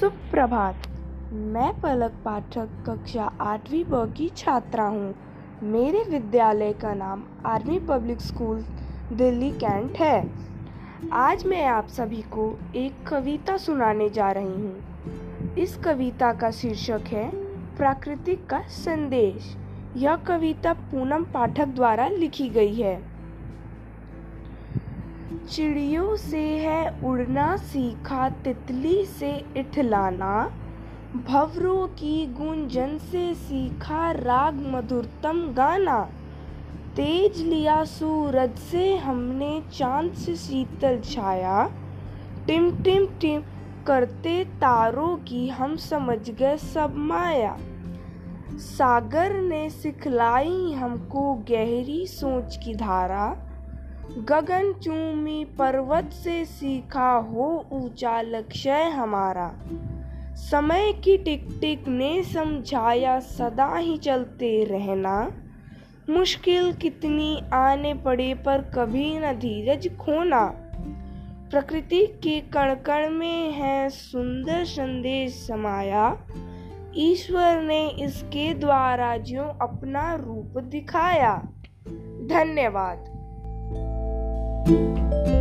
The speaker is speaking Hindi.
सुप्रभात। मैं पलक पाठक कक्षा आठवीं ब की छात्रा हूँ। मेरे विद्यालय का नाम Army Public School Delhi Cantt है। आज मैं आप सभी को एक कविता सुनाने जा रही हूँ। इस कविता का शीर्षक है, प्राकृतिक का संदेश। यह कविता पूनम पाठक द्वारा लिखी गई है। चिड़ियों से है उड़ना सीखा, तितली से इठलाना। भवरों की गुंजन से सीखा, राग मधुरतम गाना। तेज लिया सूरज से हमने चाँद से शीतल छाया। टिम टिम टिम करते तारों की हम समझ गए सब माया। सागर ने सिखलाई हमको गहरी सोच की धारा। गगन चूमी पर्वत से सीखा हो ऊँचा लक्ष्य हमारा। समय की टिक टिक ने समझाया, सदा ही चलते रहना। मुश्किल कितनी आने पड़े पर कभी न धीरज खोना। प्रकृति के कण कण में है सुंदर संदेश समाया। ईश्वर ने इसके द्वारा जो अपना रूप दिखाया। धन्यवाद। Música